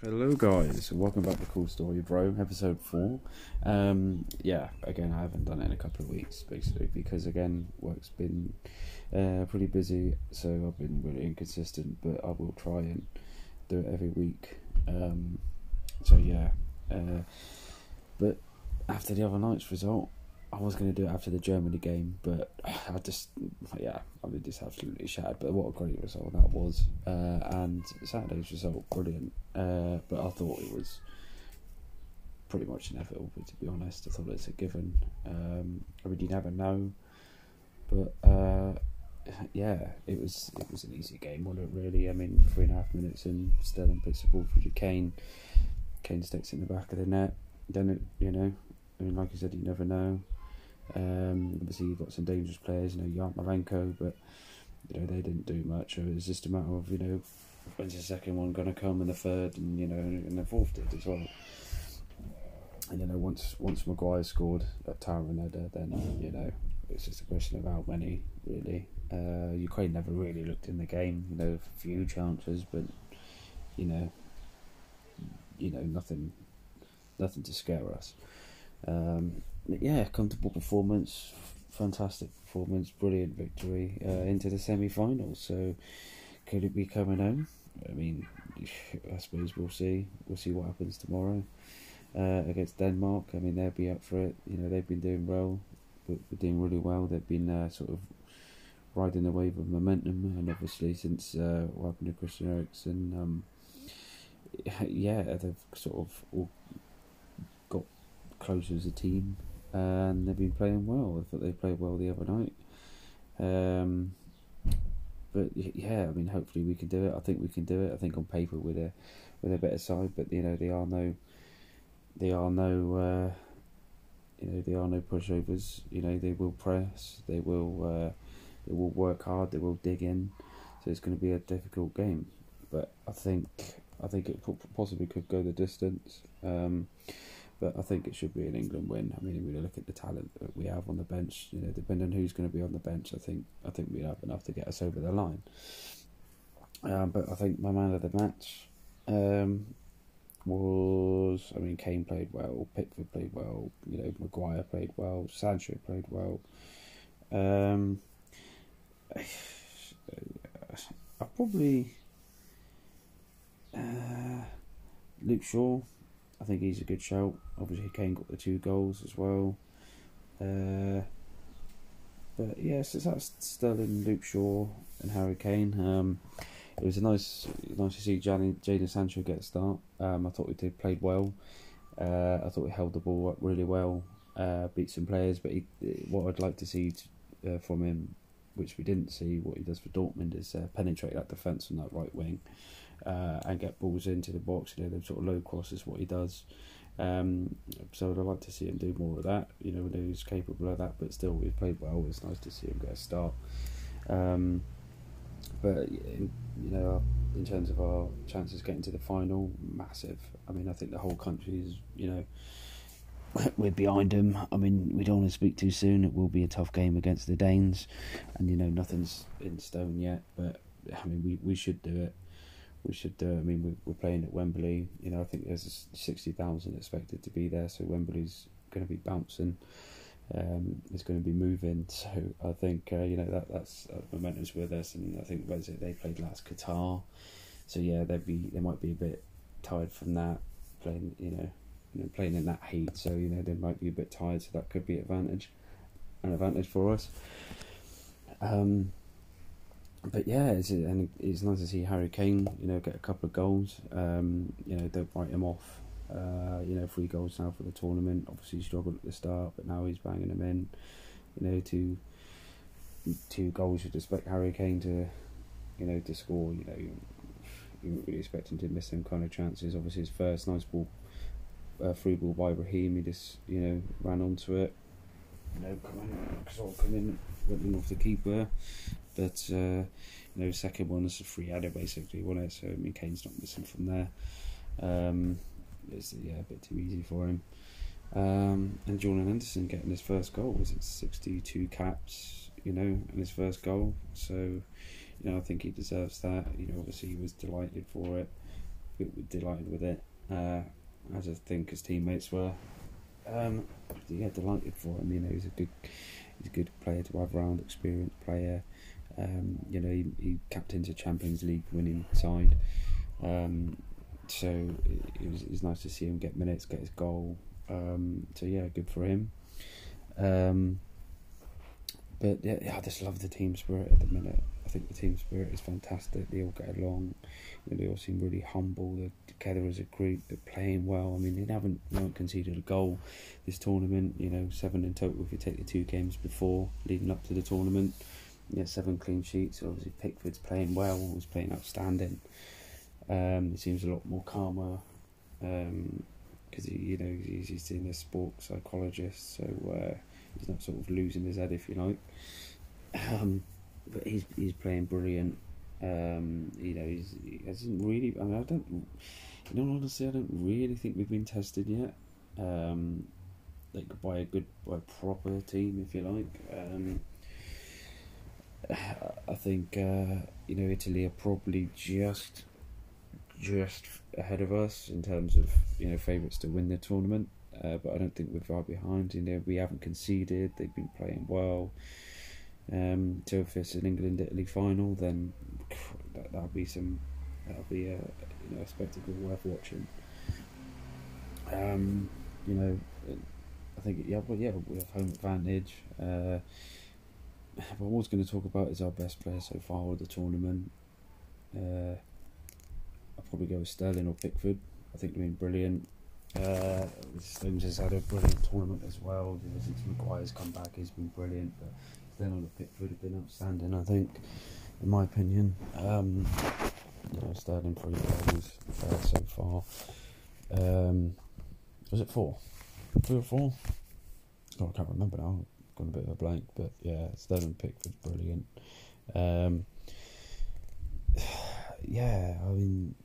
Hello guys, welcome back to Cool Story Bro, episode 4. Um, yeah, again I haven't done it in a couple of weeks basically because again work's been uh, pretty busy so I've been really inconsistent but I will try and do it every week. Um, so yeah, uh, but after the other night's result I was going to do it after the Germany game, but I just, yeah, I mean, just absolutely shattered. But what a great result that was. Uh, and Saturday's result, brilliant. Uh, but I thought it was pretty much inevitable, to be honest. I thought it's a given. Um, I mean, you never know. But uh, yeah, it was it was an easy game, wasn't it, really? I mean, three and a half minutes and Sterling puts the ball through to Kane. Kane sticks in the back of the net. Then it, you know, I mean, like I said, you never know. Um, obviously, you've got some dangerous players, you know, Yarmolenko, but you know they didn't do much. It was just a matter of you know when's the second one going to come and the third, and you know, and the fourth did as well. And you know, once once Maguire scored at header, then you know it's just a question of how many really. Uh, Ukraine never really looked in the game. You know, a few chances, but you know, you know nothing, nothing to scare us. Um, yeah, comfortable performance, fantastic performance, brilliant victory uh, into the semi-finals. So, could it be coming home? I mean, I suppose we'll see. We'll see what happens tomorrow uh, against Denmark. I mean, they'll be up for it. You know, they've been doing well. We're doing really well. They've been uh, sort of riding the wave of momentum, and obviously since uh, what happened to Christian Eriksen, um, yeah, they've sort of all got closer as a team and they've been playing well. I thought they played well the other night. Um, but yeah, I mean, hopefully we can do it. I think we can do it. I think on paper with a with a better side, but you know they are no, they are no, uh, you know they are no pushovers. You know they will press. They will, uh, they will work hard. They will dig in. So it's going to be a difficult game, but I think I think it possibly could go the distance. Um, but I think it should be an England win. I mean, you look at the talent that we have on the bench, you know, depending on who's going to be on the bench, I think I think we have enough to get us over the line. Um, but I think my man of the match um, was, I mean, Kane played well, Pickford played well, you know, Maguire played well, Sancho played well. Um, I probably uh, Luke Shaw I think he's a good shout. Obviously, Kane got the two goals as well. Uh, but yes, it's that Sterling, Luke Shaw, and Harry Kane. Um, it was a nice, nice to see Jadon Sancho get a start. Um, I thought we did played well. Uh, I thought we held the ball up really well, uh, beat some players. But he, what I'd like to see uh, from him, which we didn't see, what he does for Dortmund is uh, penetrate that defence on that right wing uh, and get balls into the box. You know, the sort of low cross is what he does. Um, so I'd like to see him do more of that. You know, he's capable of that, but still, he's played well. It's nice to see him get a start. Um, but you know, in terms of our chances getting to the final, massive. I mean, I think the whole country is, you know, we're behind him. I mean, we don't want to speak too soon. It will be a tough game against the Danes, and you know, nothing's in stone yet. But I mean, we we should do it we should. Uh, I mean, we're, playing at Wembley. You know, I think there's sixty thousand expected to be there, so Wembley's going to be bouncing. Um, it's going to be moving. So I think uh, you know that that's uh, momentum's with us, and I think where's it they played last Qatar, so yeah they'd be they might be a bit tired from that playing you know, you know playing in that heat. So you know they might be a bit tired, so that could be advantage, an advantage for us. Um, but yeah, it's and it's nice to see Harry Kane, you know, get a couple of goals. Um, you know, don't write him off. Uh, you know, three goals now for the tournament. Obviously, he struggled at the start, but now he's banging them in. You know, two two goals. You'd expect Harry Kane to, you know, to score. You know, you, you wouldn't really expect him to miss them kind of chances. Obviously, his first nice ball, uh, free ball by Raheem. He just, you know, ran onto it. You know, coming, sort of coming, went in off the keeper. But uh, you know, second one is a free adder basically, wasn't it? So I mean, Kane's not missing from there. Um, it's yeah a bit too easy for him. Um, and Jordan Henderson getting his first goal was it 62 caps, you know, and his first goal. So, you know, I think he deserves that. You know, obviously he was delighted for it. delighted with it, uh, as I think his teammates were. Um, yeah, delighted for him. You know, he's a good, he's a good player to have around, experienced player. Um, you know, he, he captains a Champions League winning side. Um, so it was, it was nice to see him get minutes, get his goal. Um, so yeah, good for him. Um, but yeah, yeah, I just love the team spirit at the minute. I think the team spirit is fantastic. They all get along. You know, they all seem really humble. They're together as a group. They're playing well. I mean, they haven't, they haven't conceded a goal this tournament. You know, seven in total if you take the two games before leading up to the tournament. Yeah, seven clean sheets. Obviously, Pickford's playing well. Was playing outstanding. Um, he seems a lot more calmer because um, you know, he's, he's in a sports psychologist, so uh, he's not sort of losing his head, if you like. Um, but he's he's playing brilliant. Um, you know, he's, he hasn't really. I mean, I don't. You know, honestly, I don't really think we've been tested yet. Um, like by a good, by a proper team, if you like. Um, I think uh, you know Italy are probably just just ahead of us in terms of you know favourites to win the tournament. Uh, but I don't think we're far behind. You know, we haven't conceded. They've been playing well. Um, so if it's an England Italy final, then that, that'll be some that'll be a you know a spectacle worth watching. Um, you know, I think yeah, well, yeah, we have home advantage. Uh, what I was going to talk about is our best player so far of the tournament. Uh, I'll probably go with Sterling or Pickford. I think they've been brilliant. Uh, Stones has had a brilliant tournament as well. Since Maguire's come back, he's been brilliant. But Sterling or Pickford have been outstanding, I think, in my opinion. Um, you know, Sterling three goals uh, so far. Um, was it four? Three or four? Oh, I can't remember now. Gone a bit of a blank, but yeah, Sterling Pickford's brilliant. Um, yeah, I mean,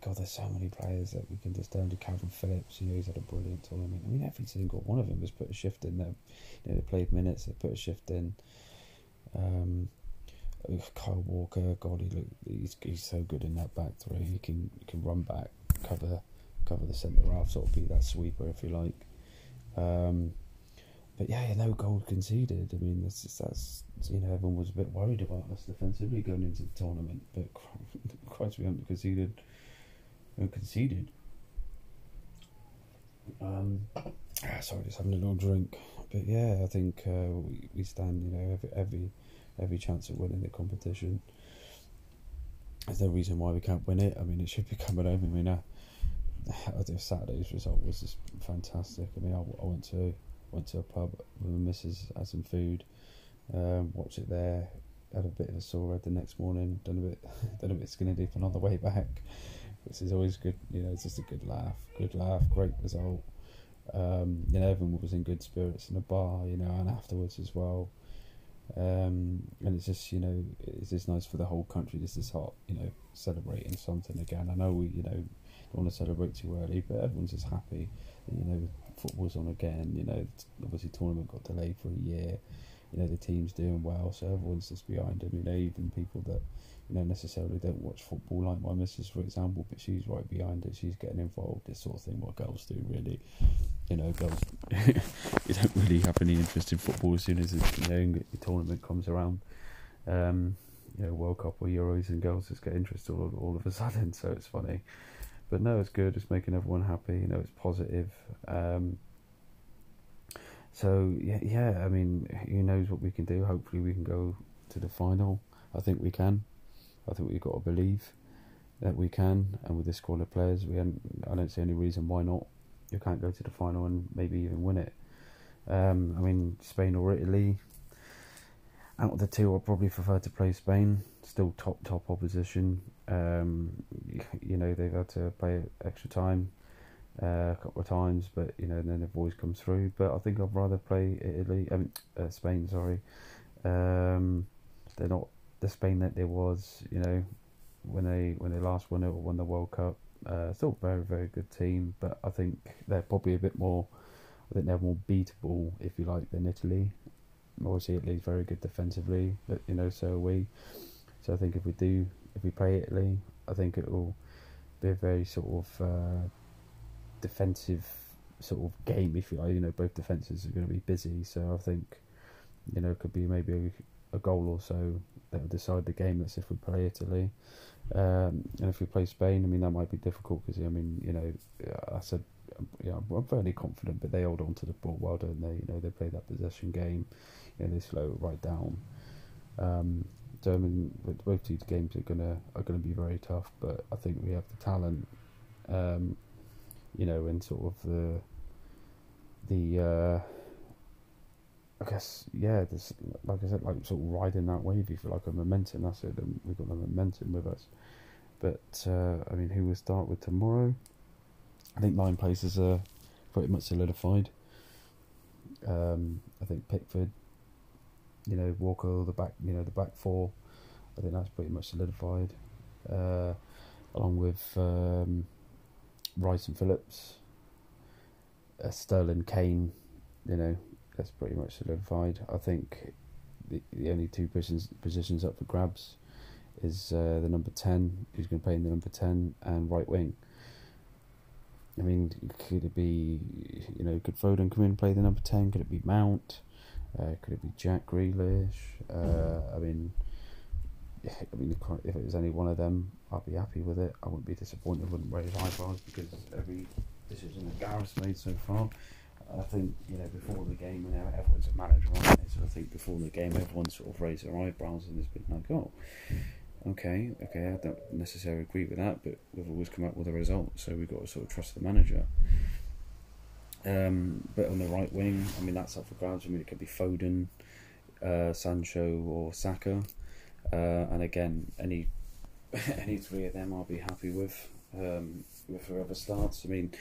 God, there's so many players that we can just turn to. Kalvin Phillips, you know, he's had a brilliant tournament. I mean, every single one of them has put a shift in. There, you know, they played minutes, they put a shift in. Um, Kyle Walker, God, he look, he's he's so good in that back three. He can he can run back, cover cover the centre half, sort of be that sweeper if you like. Um, but yeah, no goal conceded. I mean, that's that's you know everyone was a bit worried about us defensively going into the tournament, but Christ, we haven't conceded We conceded. Um, ah, sorry, just having a little drink. But yeah, I think uh, we, we stand, you know, every, every every chance of winning the competition. There's no reason why we can't win it. I mean, it should be coming home. I mean, uh, Saturday's result was just fantastic. I mean, I, I went to went to a pub with my missus, had some food, um, watched it there, had a bit of a sore head the next morning, done a bit, done a bit skinny dipping on the way back which is always good. You know, it's just a good laugh, good laugh, great result. Um, you know, everyone was in good spirits in the bar, you know, and afterwards as well. Um, and it's just, you know, it's just nice for the whole country just to start, you know, celebrating something again. I know we, you know, don't want to celebrate too early, but everyone's just happy. You know, football's on again. You know, obviously tournament got delayed for a year. You know, the team's doing well, so everyone's just behind them. You know, even people that you know, necessarily don't watch football like my missus, for example, but she's right behind it. She's getting involved, this sort of thing, what girls do, really. You know, girls, you don't really have any interest in football as soon as you know, the tournament comes around. Um, you know, World Cup or Euros, and girls just get interested all, all of a sudden, so it's funny. But no, it's good, it's making everyone happy, you know, it's positive. Um, so, yeah, yeah, I mean, who knows what we can do? Hopefully, we can go to the final. I think we can. I think we've got to believe that we can, and with this squad of players, we I don't see any reason why not. You can't go to the final and maybe even win it. Um, I mean, Spain or Italy. Out of the two, I'd probably prefer to play Spain. Still top top opposition. Um, you know they've had to play extra time uh, a couple of times, but you know then they've always come through. But I think I'd rather play Italy. I mean uh, Spain. Sorry. Um, they're not the Spain that there was, you know, when they when they last won it or won the World Cup. Uh, still very very good team, but I think they're probably a bit more. I think they're more beatable, if you like, than Italy. Obviously, Italy's very good defensively, but you know, so are we. So I think if we do, if we play Italy, I think it will be a very sort of uh, defensive sort of game. If you like, you know, both defenses are going to be busy, so I think you know it could be maybe a, a goal or so that will decide the game. That's if we play Italy, um, and if we play Spain, I mean that might be difficult because I mean you know I said yeah, I'm fairly confident, but they hold on to the ball well, don't they? You know, they play that possession game. You know, they slow it right down. Um, so I mean, both these games are gonna are gonna be very tough, but I think we have the talent. Um, you know, and sort of the the uh, I guess yeah, this like I said, like sort of riding that wave. If you like a momentum, that's it. We've got the momentum with us. But uh, I mean, who will start with tomorrow? I think nine places are pretty much solidified. Um, I think Pickford, you know, Walker, the back, you know, the back four. I think that's pretty much solidified, uh, along with um, Rice and Phillips, uh, Sterling, Kane. You know, that's pretty much solidified. I think the the only two positions positions up for grabs is uh, the number ten, who's going to play in the number ten, and right wing. I mean, could it be, you know, could Foden come in and play the number 10? Could it be Mount? Uh, could it be Jack Grealish? Uh, I mean, I mean, if it was any one of them, I'd be happy with it. I wouldn't be disappointed. I wouldn't raise eyebrows because every decision that Gareth's made so far, I think you know before the game, you know, everyone's a manager? So I think before the game, everyone sort of raised their eyebrows and has been like, oh, okay, okay, I don't necessarily agree with that, but we've always come up with a result, so we've got to sort of trust the manager. Um, but on the right wing, I mean, that's up for grabs. I mean, it could be Foden, uh, Sancho, or Saka. Uh, and again, any any three of them I'll be happy with. Um, with whoever starts. I mean,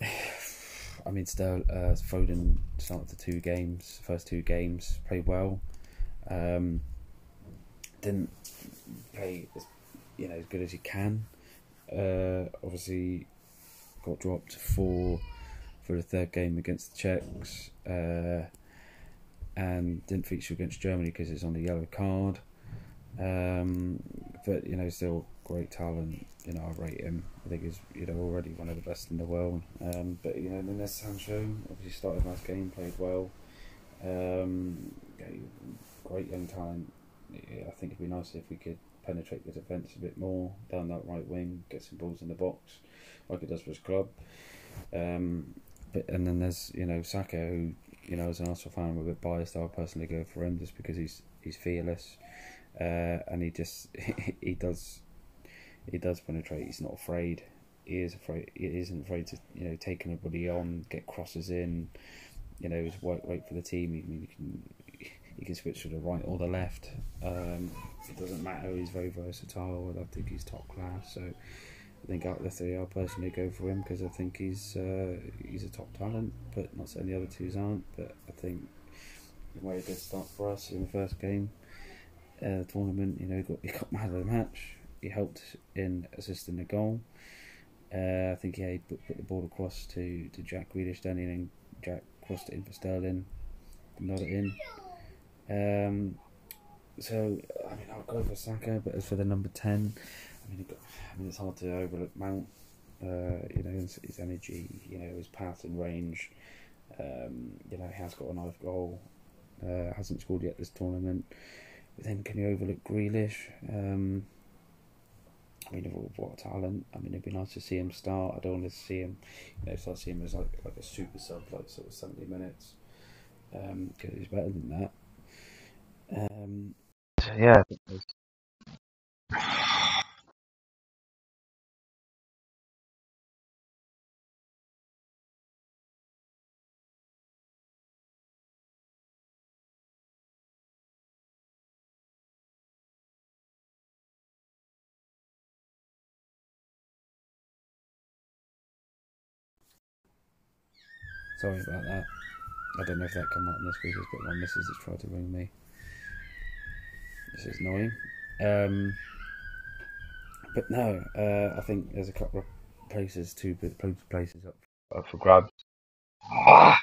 I mean, still, uh, Foden started the two games, first two games, played well. Um, didn't play as you know as good as he can. Uh, obviously, got dropped for for the third game against the Czechs, uh, and didn't feature against Germany because it's on the yellow card. Um, but you know, still great talent. You know, I rate him. I think he's you know already one of the best in the world. Um, but you know, there's Sancho. Obviously, started last game, played well. Um, great young talent I think it'd be nice if we could penetrate the defence a bit more down that right wing, get some balls in the box, like it does for his club. Um, but and then there's you know Saka, who you know as an Arsenal fan I'm a bit biased. I'll personally go for him just because he's he's fearless, uh, and he just he does he does penetrate. He's not afraid. He is afraid. He isn't afraid to you know take anybody on, get crosses in. You know, his work rate for the team. Mean, he can he can switch to the right or the left. Um, it doesn't matter. He's very versatile. I think he's top class. So I think out of the three, I'll personally go for him because I think he's uh, he's a top talent. But not saying the other twos aren't. But I think the way a good start for us in the first game uh, tournament. You know, he got he got man of the match. He helped in assisting the goal. Uh, I think yeah, he put, put the ball across to, to Jack Grealish, then and Jack crossed it in for Sterling, it in. Um, so I mean, I'll go for Saka, but as for the number ten, I mean, I mean it's hard to overlook Mount. Uh, you know, his, his, energy, you know, his passing range. Um, you know, he has got a nice goal. Uh, hasn't scored yet this tournament. But then, can you overlook Grealish? Um, I mean, what talent! I mean, it'd be nice to see him start. I don't want to see him, you know, start seeing him as like like a super sub, like sort of seventy minutes. Because um, he's better than that. Um, yeah. Sorry about that. I don't know if that came up in the speakers, but my missus has tried to ring me. This is annoying. Um, but no, uh, I think there's a couple of places, two places up, up for grabs. Ah!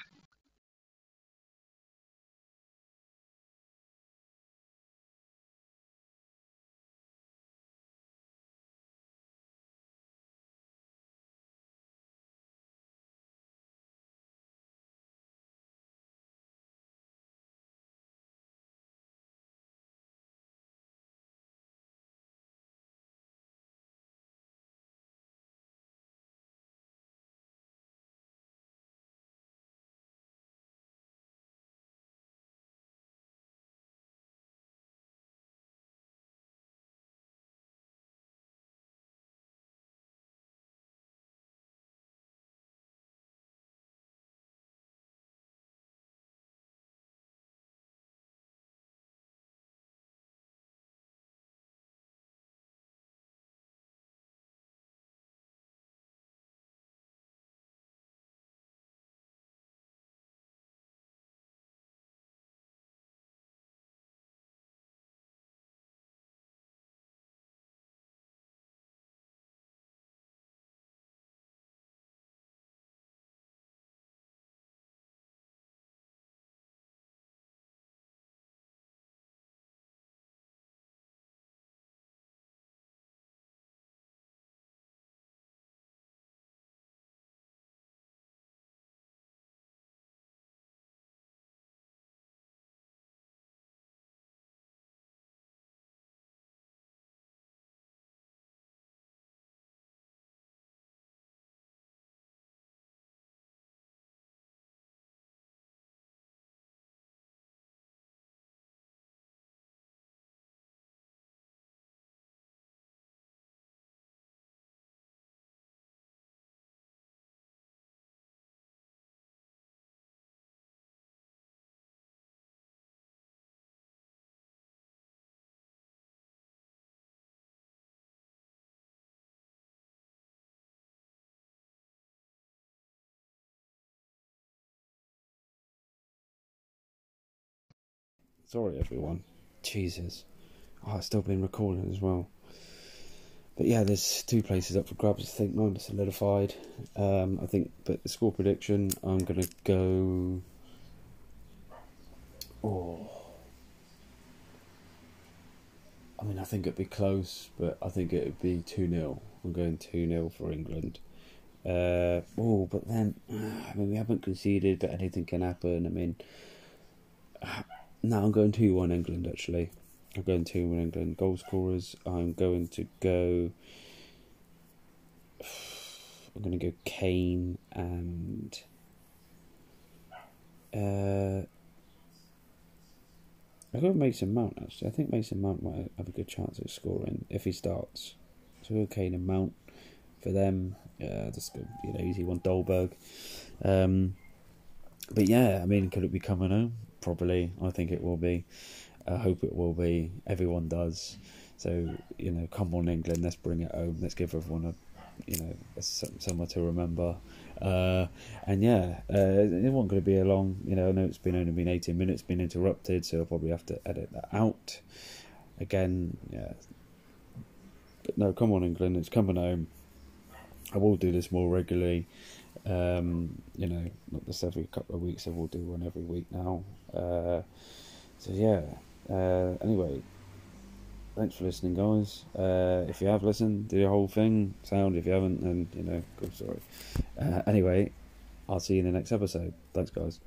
Sorry, everyone. Jesus. Oh, it's still been recording as well. But yeah, there's two places up for grabs. I think mine are solidified. Um, I think, but the score prediction, I'm gonna go. Oh. I mean, I think it'd be close, but I think it'd be 2 0. I'm going 2 0 for England. Uh, oh, but then, I mean, we haven't conceded, but anything can happen. I mean, no, I'm going 2 1 England, actually. I'm going 2 1 England. Goal scorers, I'm going to go. I'm going to go Kane and. Uh, I go Mason Mount actually. I think Mason Mount might have a good chance of scoring if he starts. So go Kane and Mount for them. Yeah, just go you know easy one Dolberg. Um, but yeah, I mean, could it be coming home? Probably. I think it will be. I hope it will be. Everyone does. So you know, come on England, let's bring it home. Let's give everyone a you know a somewhere to remember. Uh, and yeah, uh, it wasn't going to be a long. You know, I know it's been only been eighteen minutes, been interrupted, so I'll probably have to edit that out. Again, yeah. But no, come on, England, it's coming home. I will do this more regularly. Um, you know, not just every couple of weeks. I will do one every week now. Uh, so yeah. Uh, anyway, thanks for listening, guys. Uh, if you have listened, do the whole thing. Sound. If you haven't, then you know, go sorry. Uh, anyway, I'll see you in the next episode. Thanks, guys.